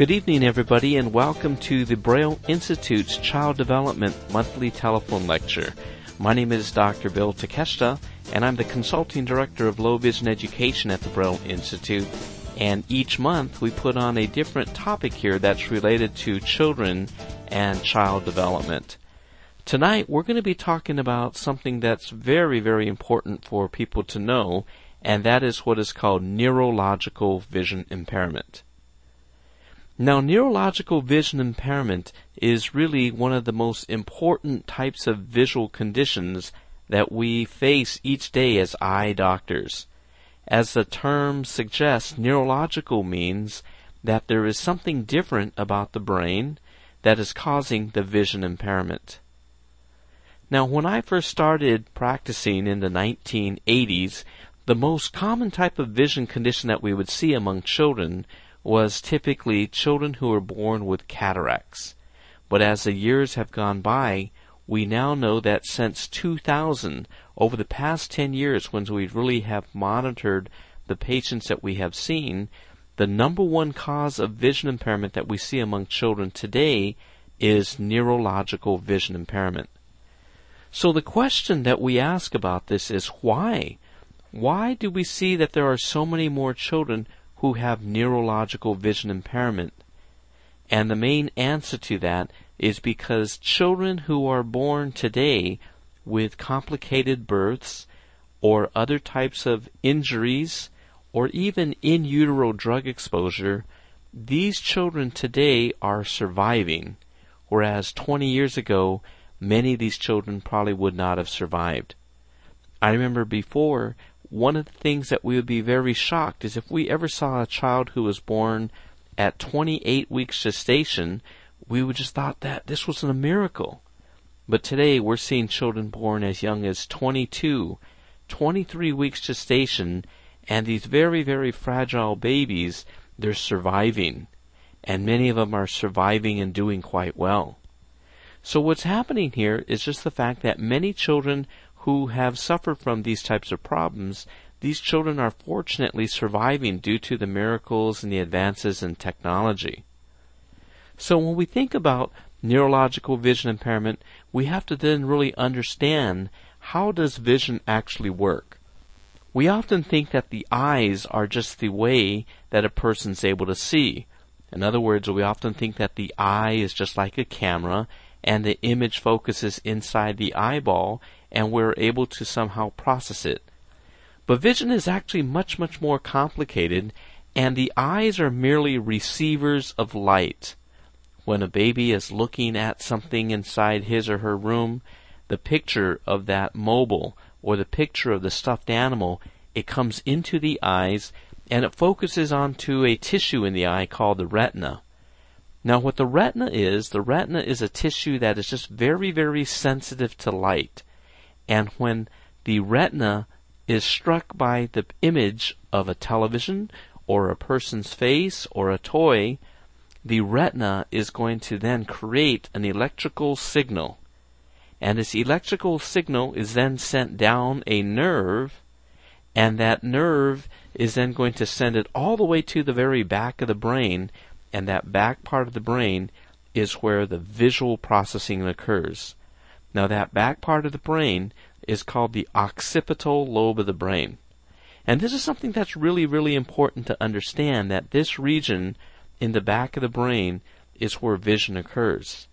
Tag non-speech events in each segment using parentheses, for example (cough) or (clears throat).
Good evening, everybody, and welcome to the Braille Institute's Child Development Monthly Telephone Lecture. My name is Dr. Bill Takeshita, and I'm the Consulting Director of Low Vision Education at the Braille Institute. And each month we put on a different topic here that's related to children and child development. Tonight we're going to be talking about something that's very, very important for people to know, and that is what is called neurological vision impairment. Now, neurological vision impairment is really one of the most important types of visual conditions that we face each day as eye doctors. As the term suggests, neurological means that there is something different about the brain that is causing the vision impairment. Now, when I first started practicing in the 1980s, the most common type of vision condition that we would see among children was typically children who were born with cataracts. But as the years have gone by, we now know that since 2000, over the past 10 years, when we really have monitored the patients that we have seen, the number one cause of vision impairment that we see among children today is neurological vision impairment. So the question that we ask about this is why? Why do we see that there are so many more children who have neurological vision impairment. And the main answer to that is because children who are born today with complicated births or other types of injuries or even in utero drug exposure, these children today are surviving, whereas 20 years ago, many of these children probably would not have survived. I remember before one of the things that we would be very shocked is if we ever saw a child who was born at 28 weeks gestation, we would just thought that this wasn't a miracle. But today we're seeing children born as young as 22, 23 weeks gestation, and these very, very fragile babies, they're surviving. And many of them are surviving and doing quite well. So what's happening here is just the fact that many children who have suffered from these types of problems, these children are fortunately surviving due to the miracles and the advances in technology. So when we think about neurological vision impairment, we have to then really understand how does vision actually work? We often think that the eyes are just the way that a person's able to see. In other words, we often think that the eye is just like a camera and the image focuses inside the eyeball and we're able to somehow process it. But vision is actually much, much more complicated and the eyes are merely receivers of light. When a baby is looking at something inside his or her room, the picture of that mobile or the picture of the stuffed animal, it comes into the eyes and it focuses onto a tissue in the eye called the retina. Now what the retina is, the retina is a tissue that is just very, very sensitive to light. And when the retina is struck by the image of a television or a person's face or a toy, the retina is going to then create an electrical signal. And this electrical signal is then sent down a nerve, and that nerve is then going to send it all the way to the very back of the brain, and that back part of the brain is where the visual processing occurs. Now that back part of the brain is called the occipital lobe of the brain. And this is something that's really, really important to understand that this region in the back of the brain is where vision occurs.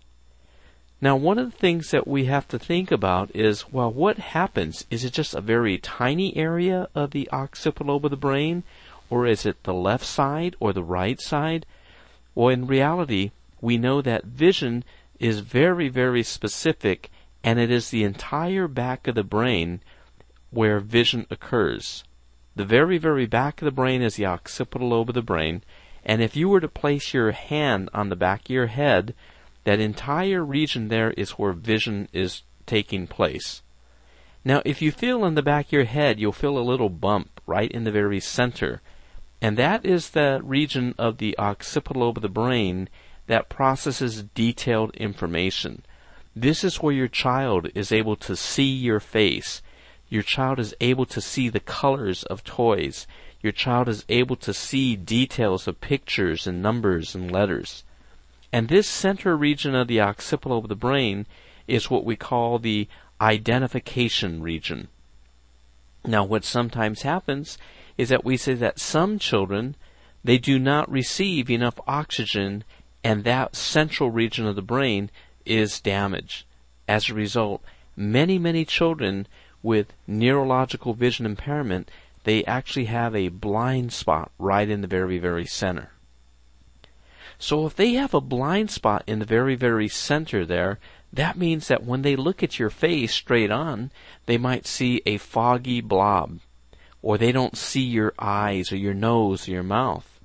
Now, one of the things that we have to think about is, well, what happens? Is it just a very tiny area of the occipital lobe of the brain? Or is it the left side or the right side? Well, in reality, we know that vision is very, very specific and it is the entire back of the brain where vision occurs. The very, very back of the brain is the occipital lobe of the brain, and if you were to place your hand on the back of your head, that entire region there is where vision is taking place. Now, if you feel in the back of your head, you'll feel a little bump right in the very center. And that is the region of the occipital lobe of the brain that processes detailed information. This is where your child is able to see your face. Your child is able to see the colors of toys. your child is able to see details of pictures and numbers and letters. And this center region of the occipital of the brain is what we call the identification region. Now what sometimes happens is that we say that some children, they do not receive enough oxygen and that central region of the brain is damaged. As a result, many, many children with neurological vision impairment, they actually have a blind spot right in the very, very center. So if they have a blind spot in the very, very center there, that means that when they look at your face straight on, they might see a foggy blob, or they don't see your eyes or your nose or your mouth.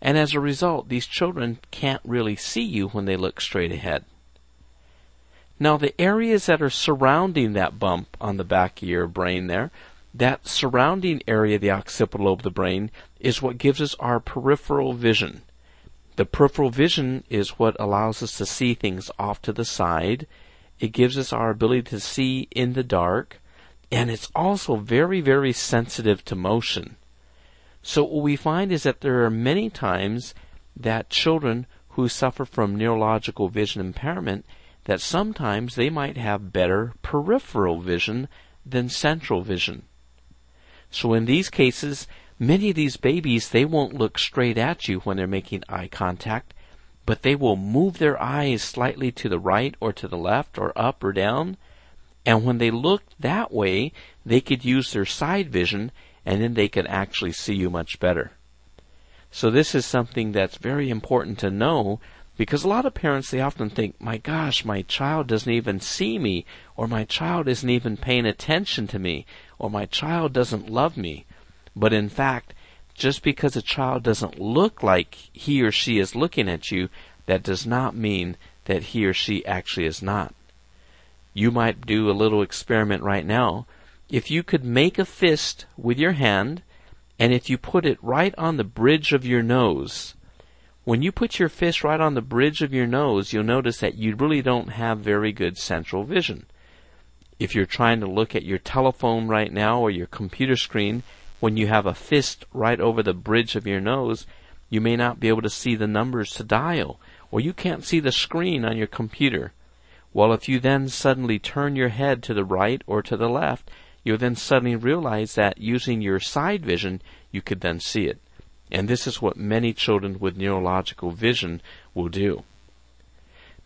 And as a result, these children can't really see you when they look straight ahead. Now the areas that are surrounding that bump on the back of your brain there, that surrounding area, of the occipital lobe of the brain, is what gives us our peripheral vision. The peripheral vision is what allows us to see things off to the side. It gives us our ability to see in the dark. And it's also very, very sensitive to motion. So what we find is that there are many times that children who suffer from neurological vision impairment that sometimes they might have better peripheral vision than central vision. So in these cases, Many of these babies, they won't look straight at you when they're making eye contact, but they will move their eyes slightly to the right or to the left or up or down. And when they look that way, they could use their side vision and then they could actually see you much better. So this is something that's very important to know because a lot of parents, they often think, my gosh, my child doesn't even see me, or my child isn't even paying attention to me, or my child doesn't love me. But in fact, just because a child doesn't look like he or she is looking at you, that does not mean that he or she actually is not. You might do a little experiment right now. If you could make a fist with your hand, and if you put it right on the bridge of your nose, when you put your fist right on the bridge of your nose, you'll notice that you really don't have very good central vision. If you're trying to look at your telephone right now or your computer screen when you have a fist right over the bridge of your nose, you may not be able to see the numbers to dial, or you can't see the screen on your computer. Well, if you then suddenly turn your head to the right or to the left, you'll then suddenly realize that using your side vision, you could then see it. And this is what many children with neurological vision will do.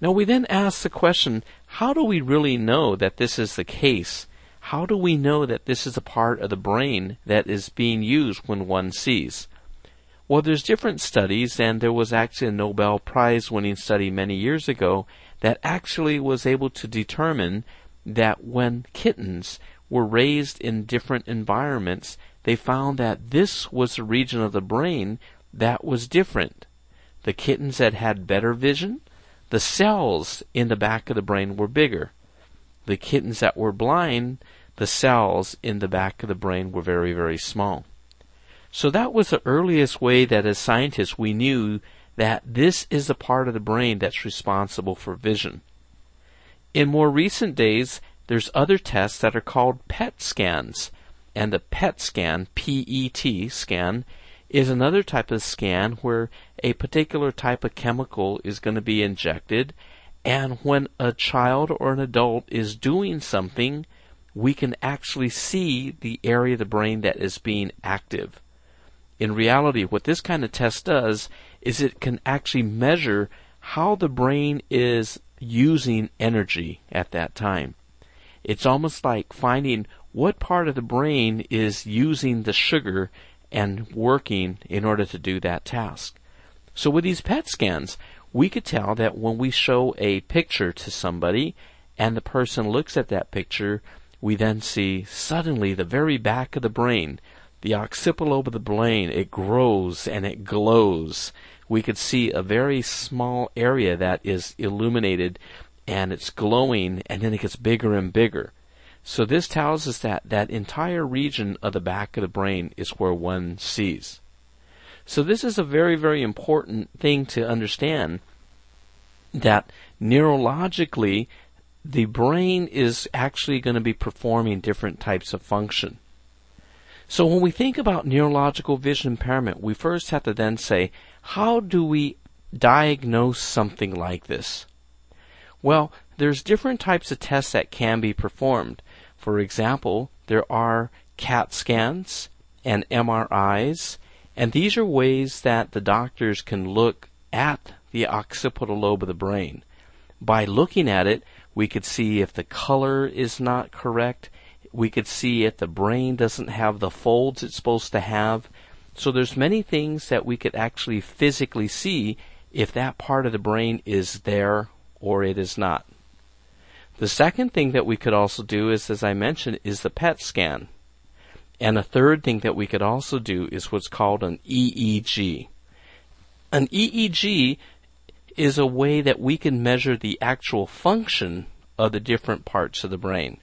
Now we then ask the question, how do we really know that this is the case how do we know that this is a part of the brain that is being used when one sees? Well, there's different studies, and there was actually a Nobel Prize winning study many years ago that actually was able to determine that when kittens were raised in different environments, they found that this was a region of the brain that was different. The kittens that had better vision, the cells in the back of the brain were bigger the kittens that were blind, the cells in the back of the brain were very, very small. So that was the earliest way that as scientists we knew that this is the part of the brain that's responsible for vision. In more recent days, there's other tests that are called PET scans. And the PET scan, P-E-T scan, is another type of scan where a particular type of chemical is going to be injected and when a child or an adult is doing something, we can actually see the area of the brain that is being active. In reality, what this kind of test does is it can actually measure how the brain is using energy at that time. It's almost like finding what part of the brain is using the sugar and working in order to do that task. So with these PET scans, we could tell that when we show a picture to somebody and the person looks at that picture, we then see suddenly the very back of the brain, the occipital lobe of the brain, it grows and it glows. We could see a very small area that is illuminated and it's glowing and then it gets bigger and bigger. So this tells us that that entire region of the back of the brain is where one sees. So this is a very, very important thing to understand that neurologically the brain is actually going to be performing different types of function. So when we think about neurological vision impairment, we first have to then say, how do we diagnose something like this? Well, there's different types of tests that can be performed. For example, there are CAT scans and MRIs, and these are ways that the doctors can look at the occipital lobe of the brain. By looking at it, we could see if the color is not correct, we could see if the brain doesn't have the folds it's supposed to have. So there's many things that we could actually physically see if that part of the brain is there or it is not. The second thing that we could also do is, as I mentioned, is the PET scan. And a third thing that we could also do is what's called an EEG. An EEG is a way that we can measure the actual function of the different parts of the brain.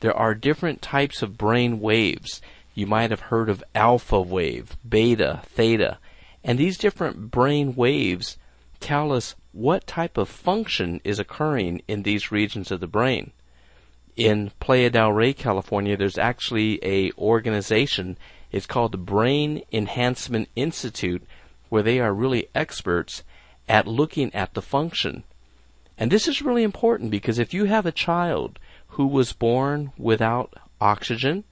There are different types of brain waves. You might have heard of alpha wave, beta, theta, and these different brain waves tell us what type of function is occurring in these regions of the brain. In Playa del Rey, California, there's actually a organization. It's called the Brain Enhancement Institute, where they are really experts at looking at the function. And this is really important because if you have a child who was born without oxygen,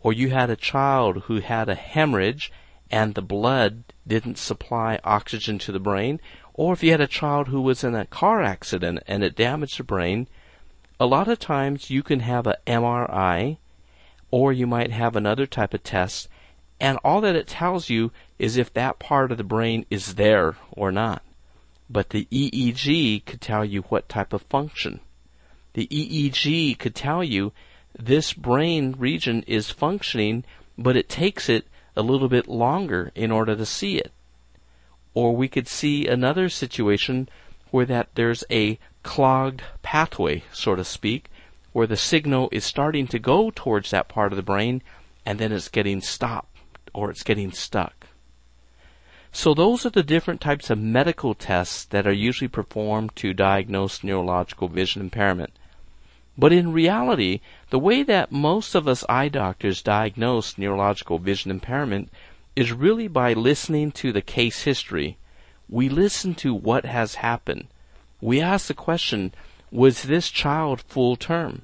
or you had a child who had a hemorrhage and the blood didn't supply oxygen to the brain, or if you had a child who was in a car accident and it damaged the brain, a lot of times you can have an MRI or you might have another type of test and all that it tells you is if that part of the brain is there or not. But the EEG could tell you what type of function. The EEG could tell you this brain region is functioning, but it takes it a little bit longer in order to see it. Or we could see another situation where that there's a clogged pathway, so to speak, where the signal is starting to go towards that part of the brain and then it's getting stopped or it's getting stuck. So those are the different types of medical tests that are usually performed to diagnose neurological vision impairment. But in reality, the way that most of us eye doctors diagnose neurological vision impairment is really by listening to the case history. We listen to what has happened. We ask the question, was this child full term?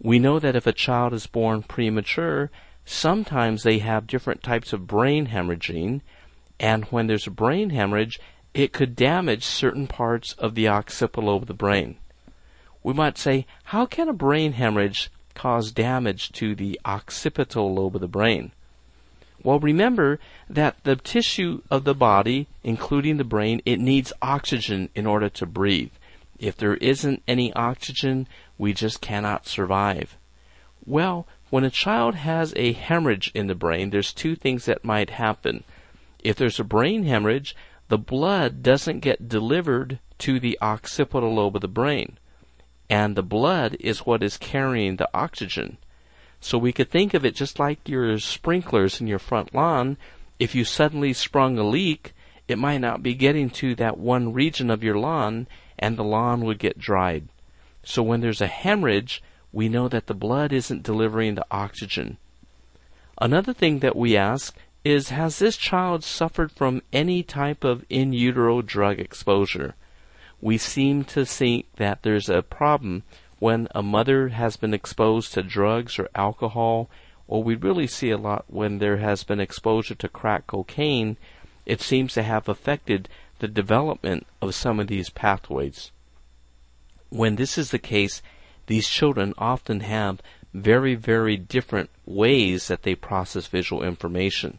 We know that if a child is born premature, sometimes they have different types of brain hemorrhaging, and when there's a brain hemorrhage, it could damage certain parts of the occipital lobe of the brain we might say, how can a brain hemorrhage cause damage to the occipital lobe of the brain? Well, remember that the tissue of the body, including the brain, it needs oxygen in order to breathe. If there isn't any oxygen, we just cannot survive. Well, when a child has a hemorrhage in the brain, there's two things that might happen. If there's a brain hemorrhage, the blood doesn't get delivered to the occipital lobe of the brain and the blood is what is carrying the oxygen. So we could think of it just like your sprinklers in your front lawn. If you suddenly sprung a leak, it might not be getting to that one region of your lawn and the lawn would get dried. So when there's a hemorrhage, we know that the blood isn't delivering the oxygen. Another thing that we ask is has this child suffered from any type of in utero drug exposure? we seem to think that there's a problem when a mother has been exposed to drugs or alcohol, or we really see a lot when there has been exposure to crack cocaine, it seems to have affected the development of some of these pathways. When this is the case, these children often have very, very different ways that they process visual information.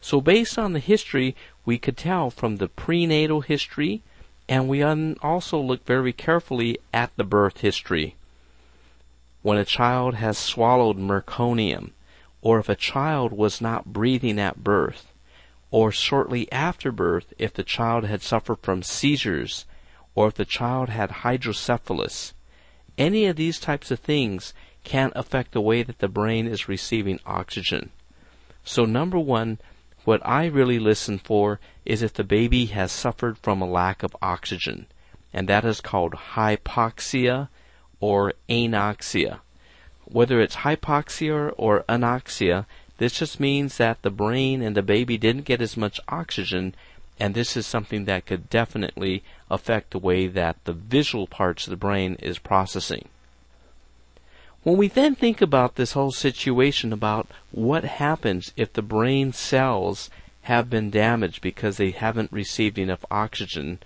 So based on the history, we could tell from the prenatal history and we also look very carefully at the birth history. When a child has swallowed meconium, or if a child was not breathing at birth, or shortly after birth if the child had suffered from seizures, or if the child had hydrocephalus, any of these types of things can affect the way that the brain is receiving oxygen. So number one, what I really listen for is if the baby has suffered from a lack of oxygen, and that is called hypoxia or anoxia. Whether it's hypoxia or anoxia, This just means that the brain and the baby didn't get as much oxygen, and this is something that could definitely affect the way that the visual parts of the brain is processing. When we then think about this whole situation about what happens if the brain cells have been damaged because they haven't received enough oxygen,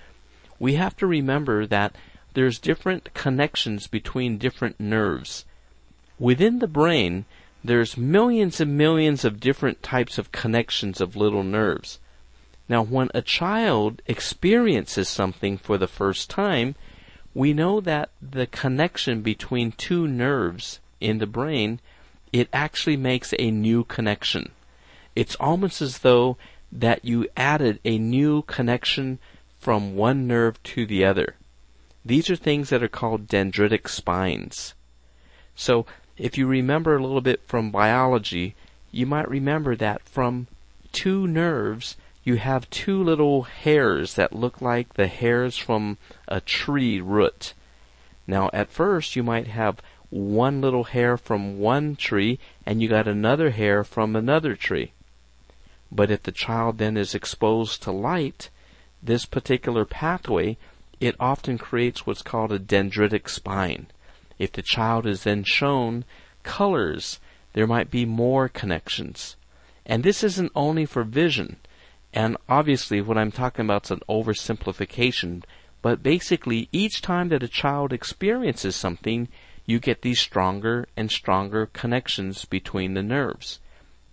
we have to remember that there's different connections between different nerves. Within the brain, there's millions and millions of different types of connections of little nerves. Now, when a child experiences something for the first time, we know that the connection between two nerves in the brain, it actually makes a new connection. It's almost as though that you added a new connection from one nerve to the other. These are things that are called dendritic spines. So if you remember a little bit from biology, you might remember that from two nerves, you have two little hairs that look like the hairs from a tree root. Now, at first, you might have one little hair from one tree and you got another hair from another tree. But if the child then is exposed to light, this particular pathway, it often creates what's called a dendritic spine. If the child is then shown colors, there might be more connections. And this isn't only for vision. And obviously, what I'm talking about is an oversimplification. But basically, each time that a child experiences something, you get these stronger and stronger connections between the nerves.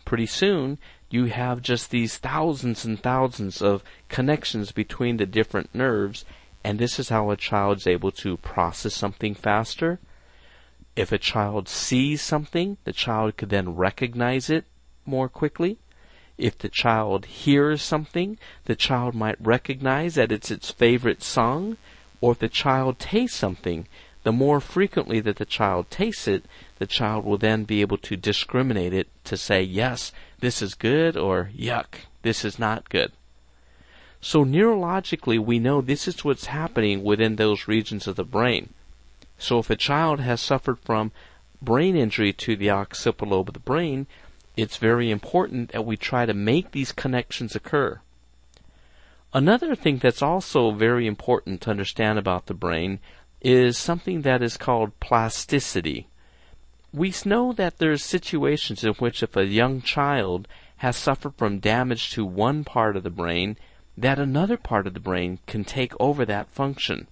Pretty soon, you have just these thousands and thousands of connections between the different nerves, and this is how a child is able to process something faster, if a child sees something, the child could then recognize it more quickly. If the child hears something, the child might recognize that it's its favorite song. Or if the child tastes something, the more frequently that the child tastes it, the child will then be able to discriminate it to say, yes, this is good, or yuck, this is not good. So neurologically, we know this is what's happening within those regions of the brain. So if a child has suffered from brain injury to the occipital lobe of the brain, it's very important that we try to make these connections occur. Another thing that's also very important to understand about the brain is something that is called plasticity. We know that there's situations in which if a young child has suffered from damage to one part of the brain, that another part of the brain can take over that function.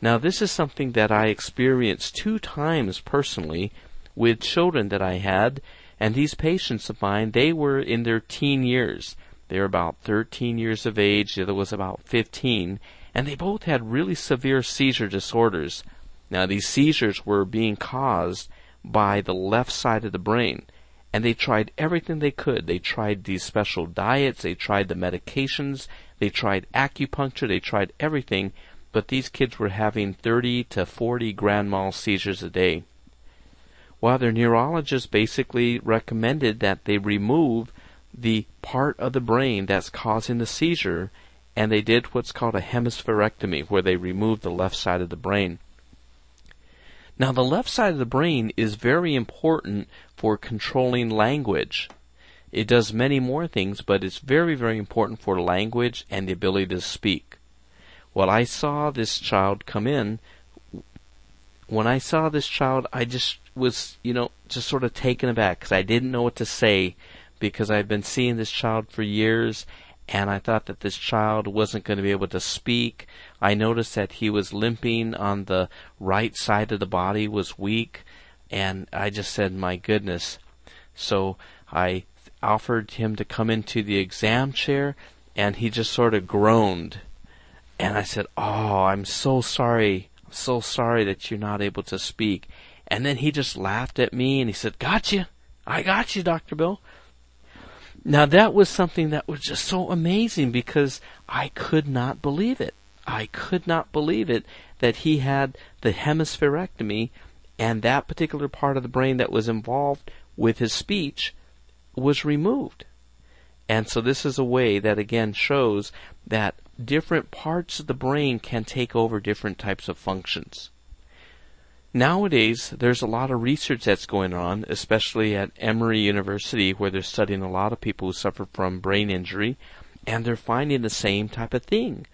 Now, this is something that I experienced two times personally with children that I had, and these patients of mine, they were in their teen years. They were about 13 years of age, the other was about 15, and they both had really severe seizure disorders. Now, these seizures were being caused by the left side of the brain, and they tried everything they could. They tried these special diets, they tried the medications, they tried acupuncture, they tried everything, but these kids were having 30 to 40 grand mal seizures a day. While their neurologist basically recommended that they remove the part of the brain that's causing the seizure, and they did what's called a hemispherectomy, where they removed the left side of the brain. Now, the left side of the brain is very important for controlling language. It does many more things, but it's very, very important for language and the ability to speak. Well, I saw this child come in. When I saw this child, I just was, you know, just sort of taken aback because I didn't know what to say because I've been seeing this child for years and I thought that this child wasn't going to be able to speak. I noticed that he was limping on the right side of the body was weak and I just said, my goodness. So I offered him to come into the exam chair and he just sort of groaned and I said, Oh, I'm so sorry. So sorry that you're not able to speak. And then he just laughed at me and he said, Got you. I got you, Dr. Bill. Now that was something that was just so amazing because I could not believe it. I could not believe it that he had the hemispherectomy and that particular part of the brain that was involved with his speech was removed. And so this is a way that again shows that different parts of the brain can take over different types of functions. Nowadays, there's a lot of research that's going on, especially at Emory University, where they're studying a lot of people who suffer from brain injury, and they're finding the same type of thing.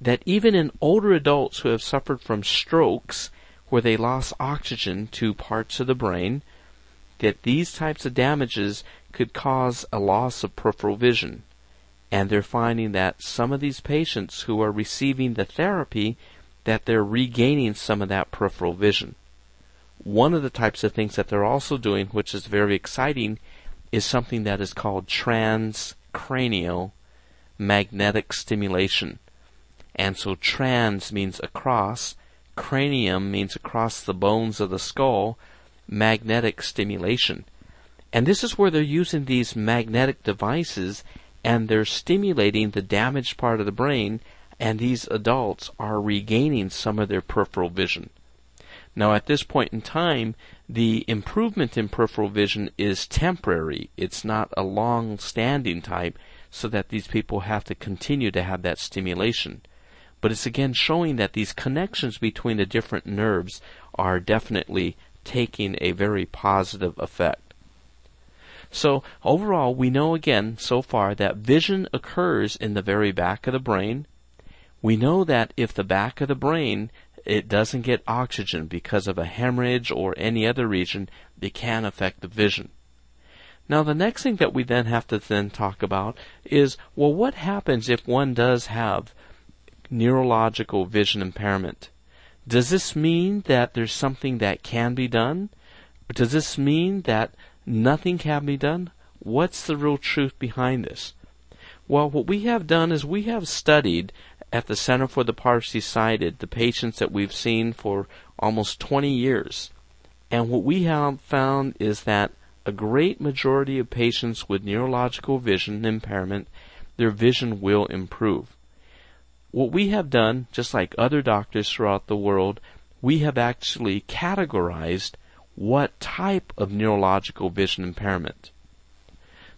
That even in older adults who have suffered from strokes, where they lost oxygen to parts of the brain, that these types of damages could cause a loss of peripheral vision. And they're finding that some of these patients who are receiving the therapy, that they're regaining some of that peripheral vision. One of the types of things that they're also doing, which is very exciting, is something that is called transcranial magnetic stimulation. And so trans means across, cranium means across the bones of the skull, magnetic stimulation. And this is where they're using these magnetic devices and they're stimulating the damaged part of the brain and these adults are regaining some of their peripheral vision. Now, at this point in time, the improvement in peripheral vision is temporary. It's not a long standing type, so that these people have to continue to have that stimulation. But it's again showing that these connections between the different nerves are definitely taking a very positive effect. So, overall, we know again so far that vision occurs in the very back of the brain. We know that if the back of the brain it doesn't get oxygen because of a hemorrhage or any other region, it can affect the vision. Now the next thing that we then have to then talk about is, well, what happens if one does have neurological vision impairment? Does this mean that there's something that can be done? Does this mean that nothing can be done? What's the real truth behind this? Well, what we have done is we have studied at the Center for the Partially Sighted the patients that we've seen for almost 20 years. And what we have found is that a great majority of patients with neurological vision impairment, their vision will improve. What we have done, just like other doctors throughout the world, we have actually categorized what type of neurological vision impairment.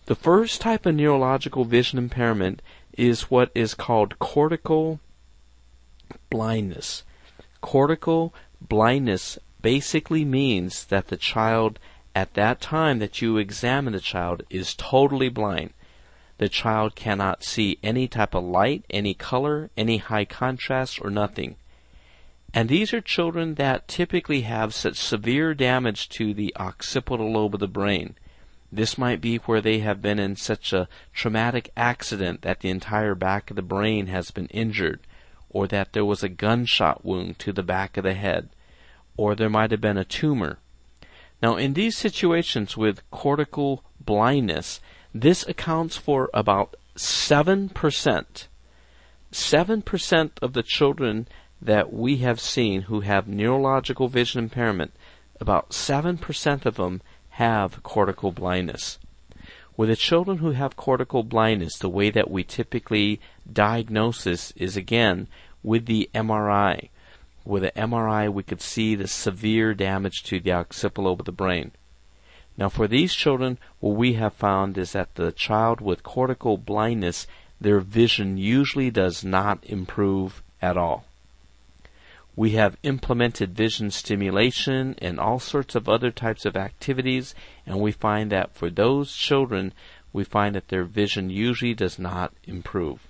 The first type of neurological vision impairment is what is called cortical blindness. Cortical blindness basically means that the child, at that time that you examine the child, is totally blind. The child cannot see any type of light, any color, any high contrast, or nothing. And these are children that typically have such severe damage to the occipital lobe of the brain this might be where they have been in such a traumatic accident that the entire back of the brain has been injured, or that there was a gunshot wound to the back of the head, or there might have been a tumor. Now, in these situations with cortical blindness, this accounts for about 7%. 7% of the children that we have seen who have neurological vision impairment, about 7% of them have cortical blindness. With the children who have cortical blindness, the way that we typically diagnose this is again with the MRI. With the MRI, we could see the severe damage to the occipital lobe of the brain. Now, for these children, what we have found is that the child with cortical blindness, their vision usually does not improve at all. We have implemented vision stimulation and all sorts of other types of activities, and we find that for those children, we find that their vision usually does not improve.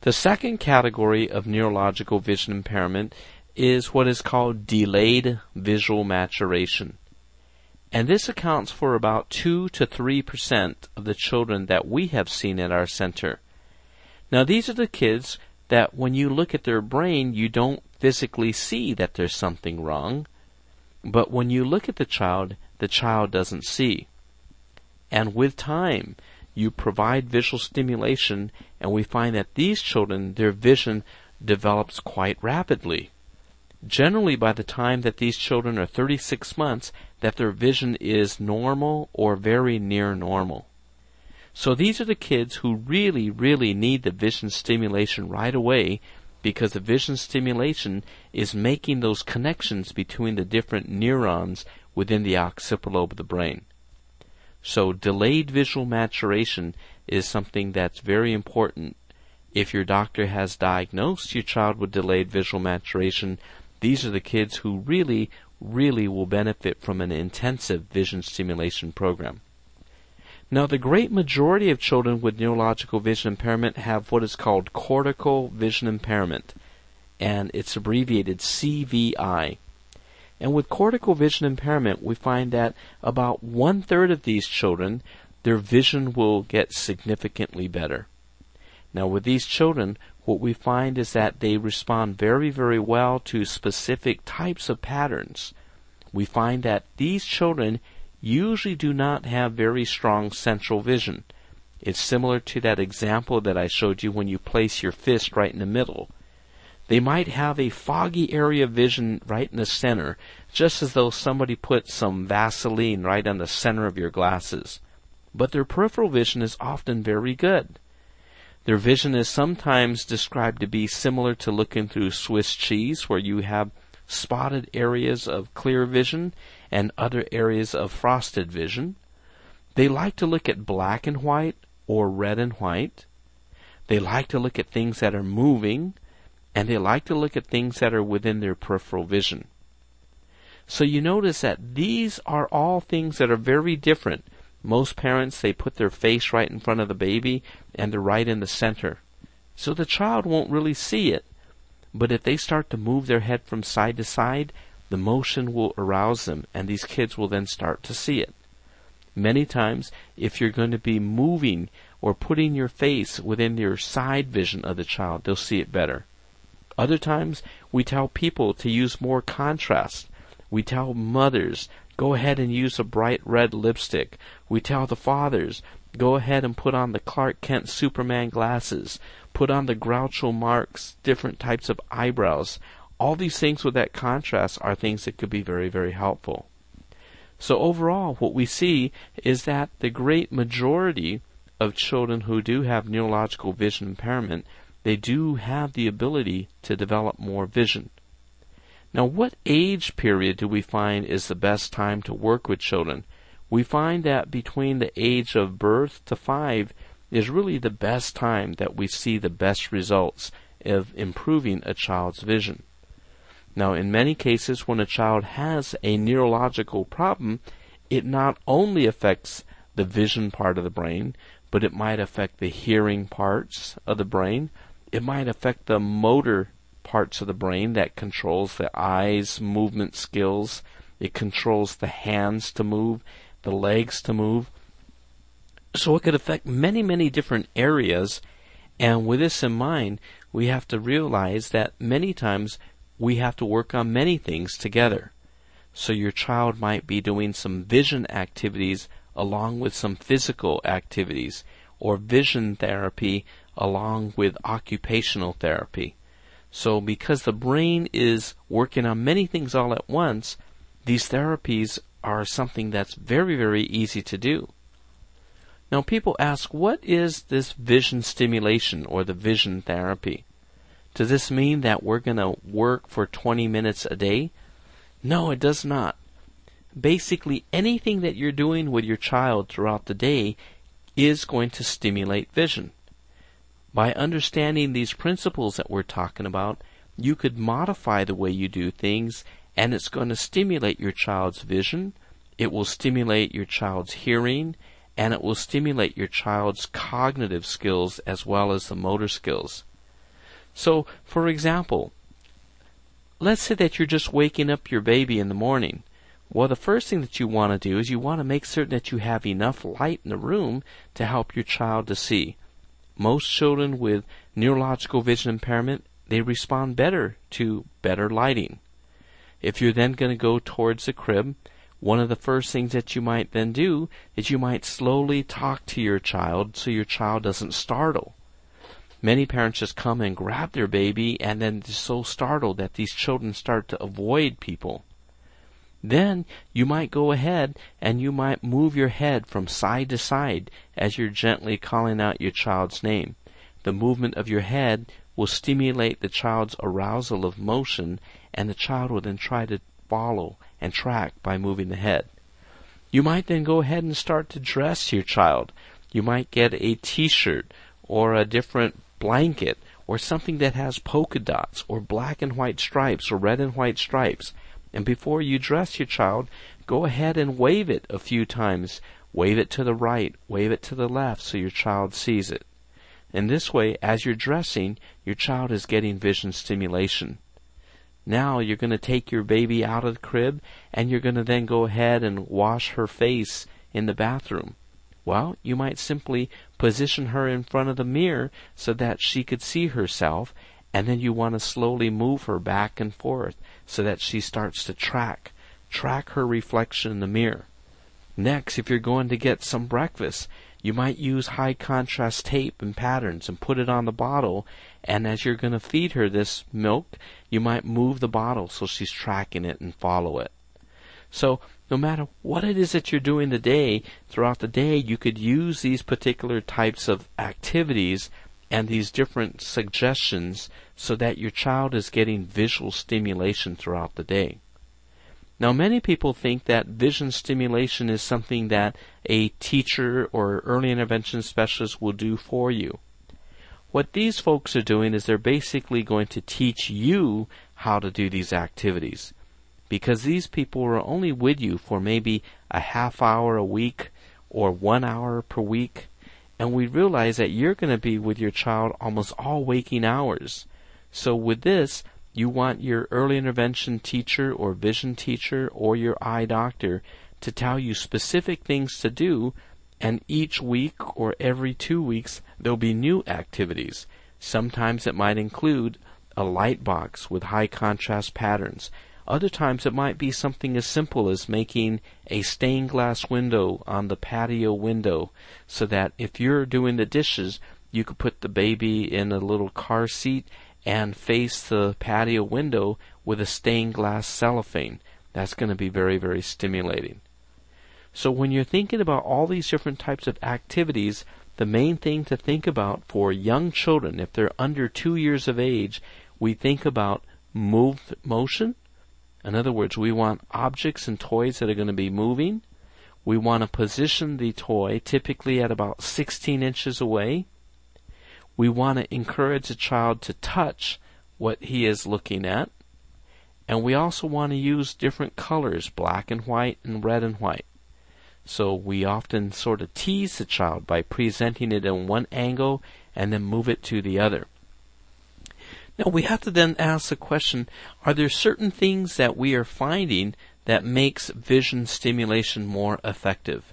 The second category of neurological vision impairment is what is called delayed visual maturation. And this accounts for about 2 to 3% of the children that we have seen at our center. Now these are the kids that when you look at their brain, you don't physically see that there's something wrong, but when you look at the child, the child doesn't see. And with time, you provide visual stimulation, and we find that these children, their vision develops quite rapidly. Generally, by the time that these children are 36 months, that their vision is normal or very near normal. So these are the kids who really, really need the vision stimulation right away because the vision stimulation is making those connections between the different neurons within the occipital lobe of the brain. So delayed visual maturation is something that's very important. If your doctor has diagnosed your child with delayed visual maturation, these are the kids who really, really will benefit from an intensive vision stimulation program. Now, the great majority of children with neurological vision impairment have what is called cortical vision impairment, and it's abbreviated CVI. And with cortical vision impairment, we find that about one third of these children, their vision will get significantly better. Now, with these children, what we find is that they respond very, very well to specific types of patterns. We find that these children usually do not have very strong central vision. It's similar to that example that I showed you when you place your fist right in the middle. They might have a foggy area of vision right in the center, just as though somebody put some Vaseline right on the center of your glasses. But their peripheral vision is often very good. Their vision is sometimes described to be similar to looking through Swiss cheese, where you have spotted areas of clear vision and other areas of frosted vision. They like to look at black and white or red and white. They like to look at things that are moving, and they like to look at things that are within their peripheral vision. So you notice that these are all things that are very different. Most parents, they put their face right in front of the baby and they're right in the center. So the child won't really see it. But if they start to move their head from side to side, the motion will arouse them and these kids will then start to see it. Many times, if you're going to be moving or putting your face within your side vision of the child, they'll see it better. Other times, we tell people to use more contrast. We tell mothers, go ahead and use a bright red lipstick. We tell the fathers, go ahead and put on the Clark Kent Superman glasses. Put on the Groucho Marx, different types of eyebrows. All these things with that contrast are things that could be very, very helpful. So overall, what we see is that the great majority of children who do have neurological vision impairment they do have the ability to develop more vision. Now, what age period do we find is the best time to work with children? We find that between the age of birth to five is really the best time that we see the best results of improving a child's vision. Now, in many cases, when a child has a neurological problem, it not only affects the vision part of the brain, but it might affect the hearing parts of the brain, it might affect the motor parts of the brain that controls the eyes movement skills. It controls the hands to move, the legs to move. So it could affect many, many different areas. And with this in mind, we have to realize that many times we have to work on many things together. So your child might be doing some vision activities along with some physical activities or vision therapy along with occupational therapy. So because the brain is working on many things all at once, these therapies are something that's very, very easy to do. Now people ask, what is this vision stimulation or the vision therapy? Does this mean that we're going to work for 20 minutes a day? No, it does not. Basically, anything that you're doing with your child throughout the day is going to stimulate vision. By understanding these principles that we're talking about, you could modify the way you do things and it's going to stimulate your child's vision, it will stimulate your child's hearing, and it will stimulate your child's cognitive skills as well as the motor skills. So, for example, let's say that you're just waking up your baby in the morning. Well, the first thing that you want to do is you want to make certain that you have enough light in the room to help your child to see most children with neurological vision impairment, they respond better to better lighting. If you're then going to go towards the crib, one of the first things that you might then do is you might slowly talk to your child so your child doesn't startle. Many parents just come and grab their baby and then they're so startled that these children start to avoid people. Then you might go ahead and you might move your head from side to side as you're gently calling out your child's name. The movement of your head will stimulate the child's arousal of motion and the child will then try to follow and track by moving the head. You might then go ahead and start to dress your child. You might get a t-shirt or a different blanket or something that has polka dots or black and white stripes or red and white stripes. And before you dress your child, go ahead and wave it a few times. Wave it to the right, wave it to the left so your child sees it. In this way, as you're dressing, your child is getting vision stimulation. Now you're going to take your baby out of the crib and you're going to then go ahead and wash her face in the bathroom. Well, you might simply position her in front of the mirror so that she could see herself and then you want to slowly move her back and forth so that she starts to track, track her reflection in the mirror. Next, if you're going to get some breakfast, you might use high contrast tape and patterns and put it on the bottle. And as you're going to feed her this milk, you might move the bottle so she's tracking it and follow it. So no matter what it is that you're doing today, throughout the day, you could use these particular types of activities and these different suggestions so that your child is getting visual stimulation throughout the day. Now, many people think that vision stimulation is something that a teacher or early intervention specialist will do for you. What these folks are doing is they're basically going to teach you how to do these activities. Because these people are only with you for maybe a half hour a week or one hour per week. And we realize that you're going to be with your child almost all waking hours. So with this, you want your early intervention teacher or vision teacher or your eye doctor to tell you specific things to do and each week or every two weeks there'll be new activities. Sometimes it might include a light box with high contrast patterns. Other times it might be something as simple as making a stained glass window on the patio window so that if you're doing the dishes, you could put the baby in a little car seat and face the patio window with a stained glass cellophane. That's going to be very, very stimulating. So when you're thinking about all these different types of activities, the main thing to think about for young children, if they're under two years of age, we think about move motion. In other words, we want objects and toys that are going to be moving. We want to position the toy typically at about 16 inches away we want to encourage a child to touch what he is looking at. And we also want to use different colors, black and white and red and white. So we often sort of tease the child by presenting it in one angle and then move it to the other. Now we have to then ask the question, are there certain things that we are finding that makes vision stimulation more effective?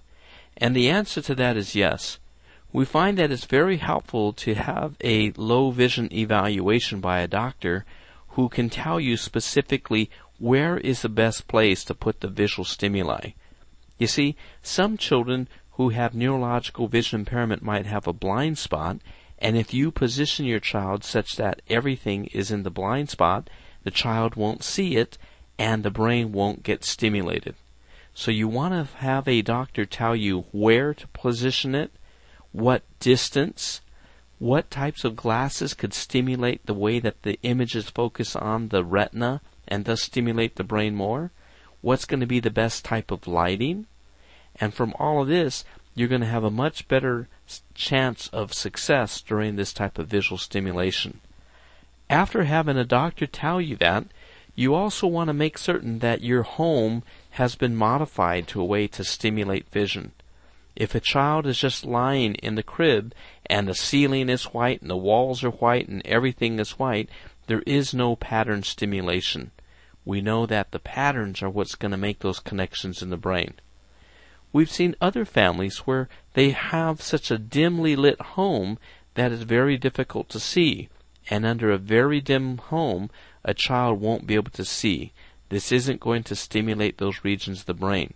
And the answer to that is yes we find that it's very helpful to have a low vision evaluation by a doctor who can tell you specifically where is the best place to put the visual stimuli. You see, some children who have neurological vision impairment might have a blind spot, and if you position your child such that everything is in the blind spot, the child won't see it and the brain won't get stimulated. So you want to have a doctor tell you where to position it, what distance, what types of glasses could stimulate the way that the images focus on the retina and thus stimulate the brain more, what's going to be the best type of lighting, and from all of this, you're going to have a much better chance of success during this type of visual stimulation. After having a doctor tell you that, you also want to make certain that your home has been modified to a way to stimulate vision. If a child is just lying in the crib and the ceiling is white and the walls are white and everything is white, there is no pattern stimulation. We know that the patterns are what's going to make those connections in the brain. We've seen other families where they have such a dimly lit home that is very difficult to see. And under a very dim home, a child won't be able to see. This isn't going to stimulate those regions of the brain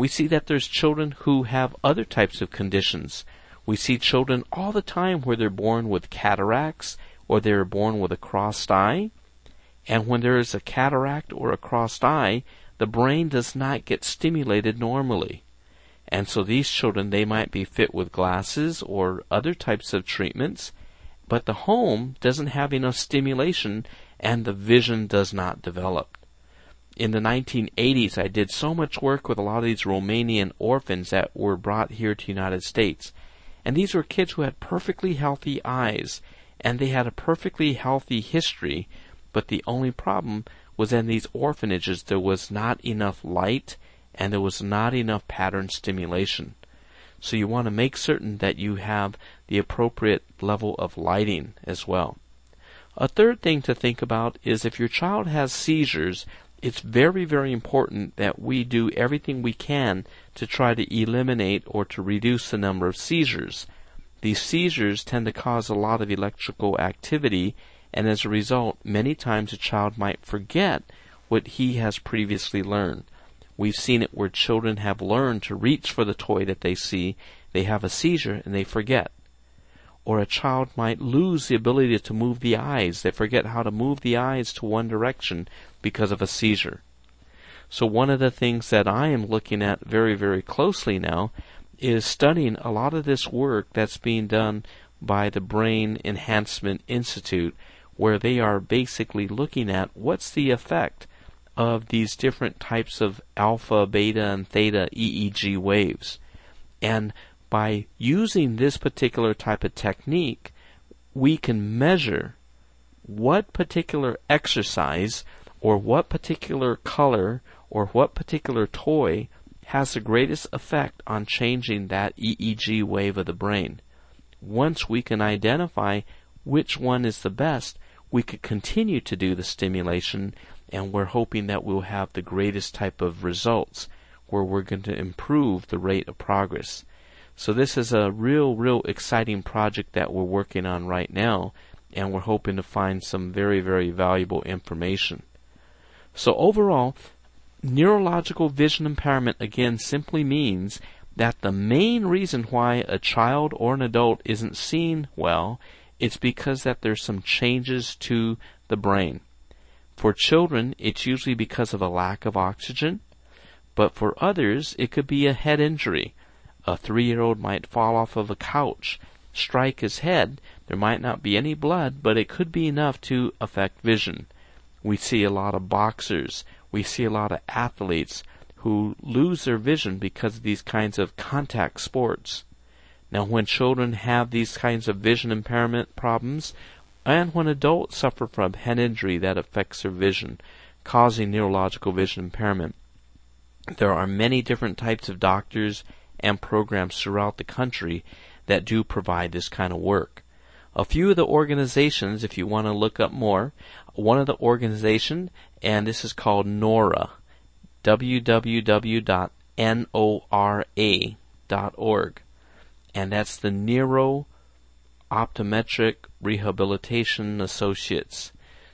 we see that there's children who have other types of conditions. We see children all the time where they're born with cataracts or they're born with a crossed eye. And when there is a cataract or a crossed eye, the brain does not get stimulated normally. And so these children, they might be fit with glasses or other types of treatments, but the home doesn't have enough stimulation and the vision does not develop in the 1980s, I did so much work with a lot of these Romanian orphans that were brought here to the United States. And these were kids who had perfectly healthy eyes. and they had a perfectly healthy history, but the only problem was in these orphanages there was not enough light and there was not enough pattern stimulation. So you want to make certain that you have the appropriate level of lighting as well. A third thing to think about is if your child has seizures, it's very, very important that we do everything we can to try to eliminate or to reduce the number of seizures. These seizures tend to cause a lot of electrical activity, and as a result, many times a child might forget what he has previously learned. We've seen it where children have learned to reach for the toy that they see, they have a seizure, and they forget. Or a child might lose the ability to move the eyes. They forget how to move the eyes to one direction because of a seizure. So one of the things that I am looking at very, very closely now is studying a lot of this work that's being done by the Brain Enhancement Institute, where they are basically looking at what's the effect of these different types of alpha, beta, and theta EEG waves. And by using this particular type of technique, we can measure what particular exercise or what particular color or what particular toy has the greatest effect on changing that EEG wave of the brain. Once we can identify which one is the best, we could continue to do the stimulation and we're hoping that we'll have the greatest type of results where we're going to improve the rate of progress. So this is a real, real exciting project that we're working on right now and we're hoping to find some very, very valuable information. So overall, neurological vision impairment again simply means that the main reason why a child or an adult isn't seeing well is because that there's some changes to the brain. For children, it's usually because of a lack of oxygen, but for others, it could be a head injury. A three-year-old might fall off of a couch, strike his head. There might not be any blood, but it could be enough to affect vision. We see a lot of boxers. We see a lot of athletes who lose their vision because of these kinds of contact sports. Now, when children have these kinds of vision impairment problems, and when adults suffer from head injury that affects their vision, causing neurological vision impairment, there are many different types of doctors and programs throughout the country that do provide this kind of work. A few of the organizations, if you want to look up more, one of the organization, and this is called NORA, www.nora.org, and that's the Neuro Optometric Rehabilitation Associates.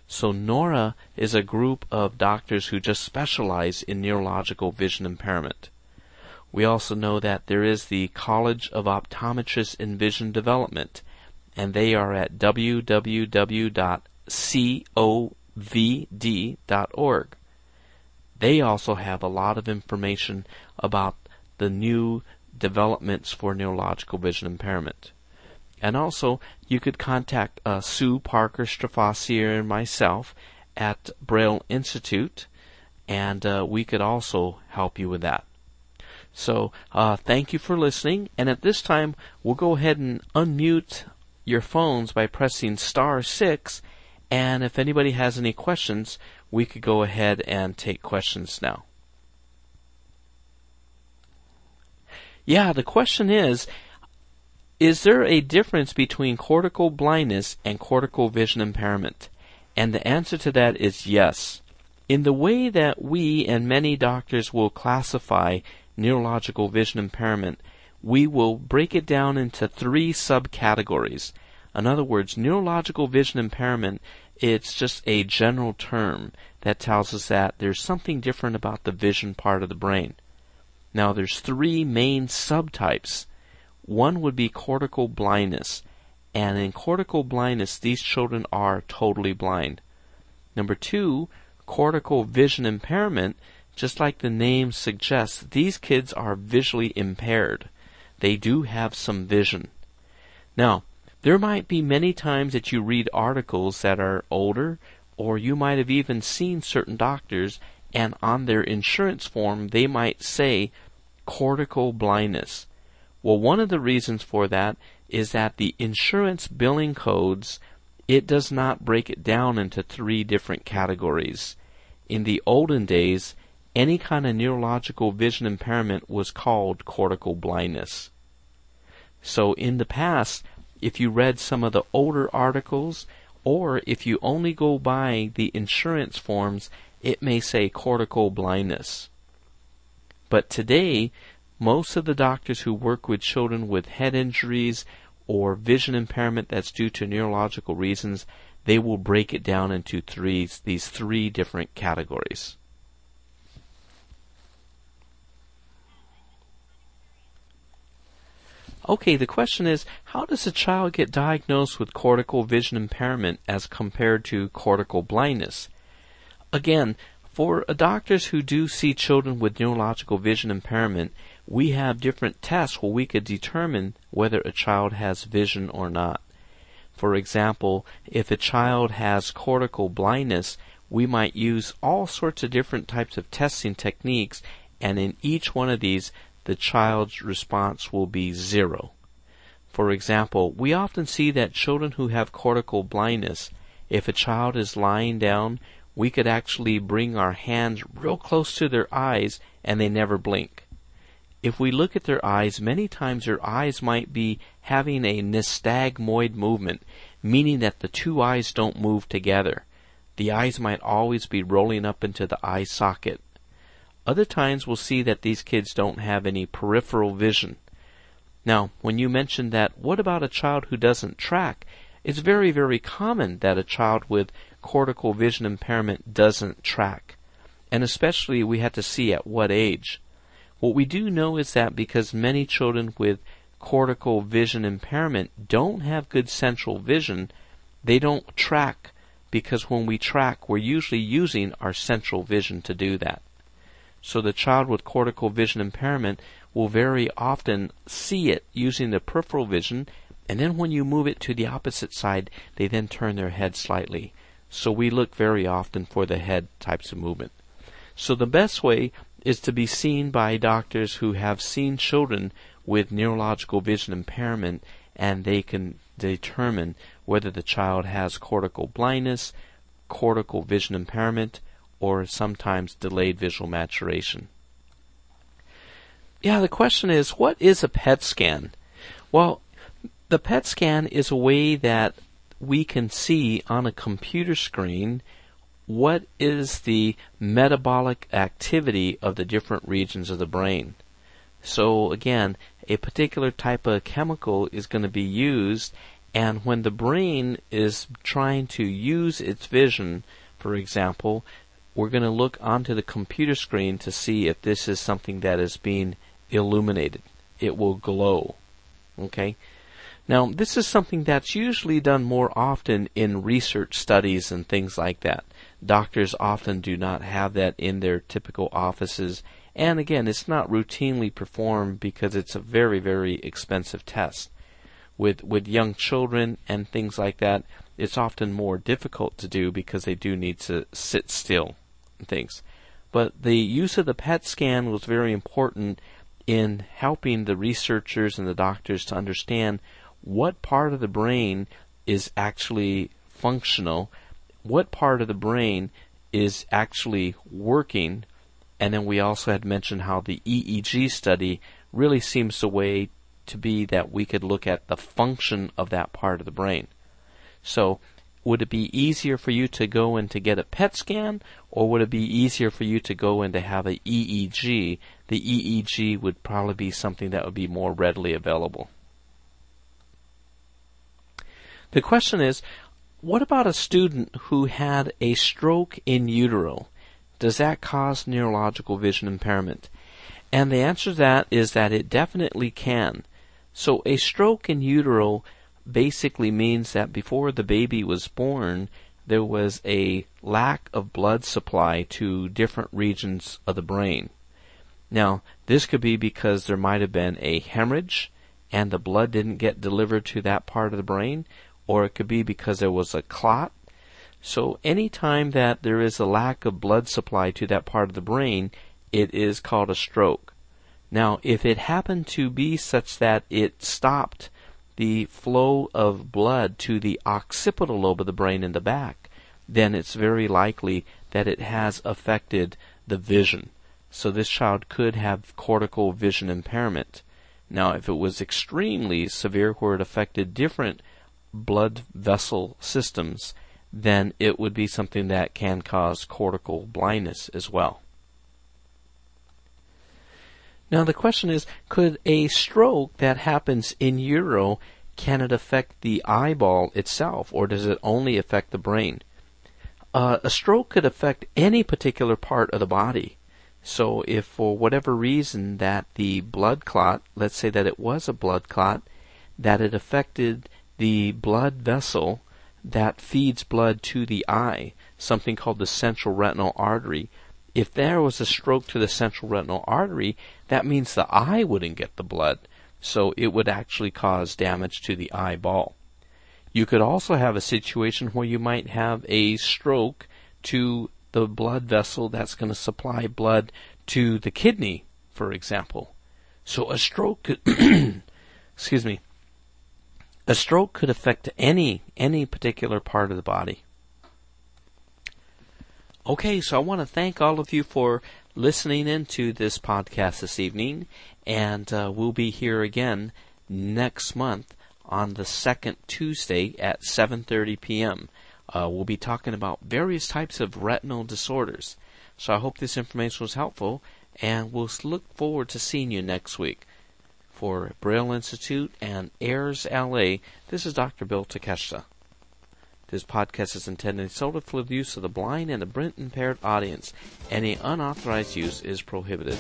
So NORA is a group of doctors who just specialize in neurological vision impairment. We also know that there is the College of Optometrists in Vision Development, and they are at www.covd.org. They also have a lot of information about the new developments for neurological vision impairment. And also, you could contact uh, Sue Parker Strafasier and myself at Braille Institute, and uh, we could also help you with that. So, uh, thank you for listening, and at this time, we'll go ahead and unmute your phones by pressing star six. And if anybody has any questions, we could go ahead and take questions now. Yeah, the question is, is there a difference between cortical blindness and cortical vision impairment? And the answer to that is yes. In the way that we and many doctors will classify neurological vision impairment, we will break it down into three subcategories. In other words, neurological vision impairment, it's just a general term that tells us that there's something different about the vision part of the brain. Now there's three main subtypes. One would be cortical blindness, and in cortical blindness, these children are totally blind. Number two, cortical vision impairment, just like the name suggests, these kids are visually impaired they do have some vision. Now, there might be many times that you read articles that are older, or you might have even seen certain doctors, and on their insurance form they might say cortical blindness. Well, one of the reasons for that is that the insurance billing codes it does not break it down into three different categories. In the olden days, any kind of neurological vision impairment was called cortical blindness. So in the past, if you read some of the older articles, or if you only go by the insurance forms, it may say cortical blindness. But today, most of the doctors who work with children with head injuries or vision impairment that's due to neurological reasons, they will break it down into three, these three different categories. Okay, the question is, how does a child get diagnosed with cortical vision impairment as compared to cortical blindness? Again, for doctors who do see children with neurological vision impairment, we have different tests where we could determine whether a child has vision or not. For example, if a child has cortical blindness, we might use all sorts of different types of testing techniques, and in each one of these, the child's response will be zero. For example, we often see that children who have cortical blindness, if a child is lying down, we could actually bring our hands real close to their eyes and they never blink if we look at their eyes, many times their eyes might be having a nystagmoid movement, meaning that the two eyes don't move together. The eyes might always be rolling up into the eye socket. Other times we'll see that these kids don't have any peripheral vision. Now, when you mention that, what about a child who doesn't track? It's very, very common that a child with cortical vision impairment doesn't track. And especially we have to see at what age. What we do know is that because many children with cortical vision impairment don't have good central vision, they don't track because when we track, we're usually using our central vision to do that. So the child with cortical vision impairment will very often see it using the peripheral vision, and then when you move it to the opposite side, they then turn their head slightly. So we look very often for the head types of movement. So the best way is to be seen by doctors who have seen children with neurological vision impairment and they can determine whether the child has cortical blindness, cortical vision impairment, or sometimes delayed visual maturation. Yeah, the question is, what is a PET scan? Well, the PET scan is a way that we can see on a computer screen what is the metabolic activity of the different regions of the brain. So again, a particular type of chemical is going to be used and when the brain is trying to use its vision, for example, we're going to look onto the computer screen to see if this is something that is being illuminated. It will glow. Okay? Now, this is something that's usually done more often in research studies and things like that. Doctors often do not have that in their typical offices. And again, it's not routinely performed because it's a very, very expensive test. With, with young children and things like that, it's often more difficult to do because they do need to sit still and things. But the use of the PET scan was very important in helping the researchers and the doctors to understand what part of the brain is actually functional what part of the brain is actually working. And then we also had mentioned how the EEG study really seems the way to be that we could look at the function of that part of the brain. So, would it be easier for you to go and to get a PET scan, or would it be easier for you to go and to have an EEG? The EEG would probably be something that would be more readily available. The question is, what about a student who had a stroke in utero? Does that cause neurological vision impairment? And the answer to that is that it definitely can. So a stroke in utero basically means that before the baby was born, there was a lack of blood supply to different regions of the brain. Now, this could be because there might have been a hemorrhage and the blood didn't get delivered to that part of the brain, or it could be because there was a clot. So anytime that there is a lack of blood supply to that part of the brain, it is called a stroke. Now, if it happened to be such that it stopped the flow of blood to the occipital lobe of the brain in the back, then it's very likely that it has affected the vision. So this child could have cortical vision impairment. Now, if it was extremely severe where it affected different blood vessel systems, then it would be something that can cause cortical blindness as well. Now the question is, could a stroke that happens in utero, can it affect the eyeball itself, or does it only affect the brain? Uh, a stroke could affect any particular part of the body. So if for whatever reason that the blood clot, let's say that it was a blood clot, that it affected the blood vessel that feeds blood to the eye, something called the central retinal artery, if there was a stroke to the central retinal artery, that means the eye wouldn't get the blood, so it would actually cause damage to the eyeball. You could also have a situation where you might have a stroke to the blood vessel that's going to supply blood to the kidney, for example. So a stroke could, (clears throat) excuse me, a stroke could affect any, any particular part of the body. Okay, so I want to thank all of you for listening into this podcast this evening, and uh, we'll be here again next month on the second Tuesday at 7:30 p.m. Uh, we'll be talking about various types of retinal disorders. So I hope this information was helpful, and we'll look forward to seeing you next week. For Braille Institute and Airs LA, this is Dr. Bill Takeshita. This podcast is intended solely for the use of the blind and the print impaired audience. Any unauthorized use is prohibited.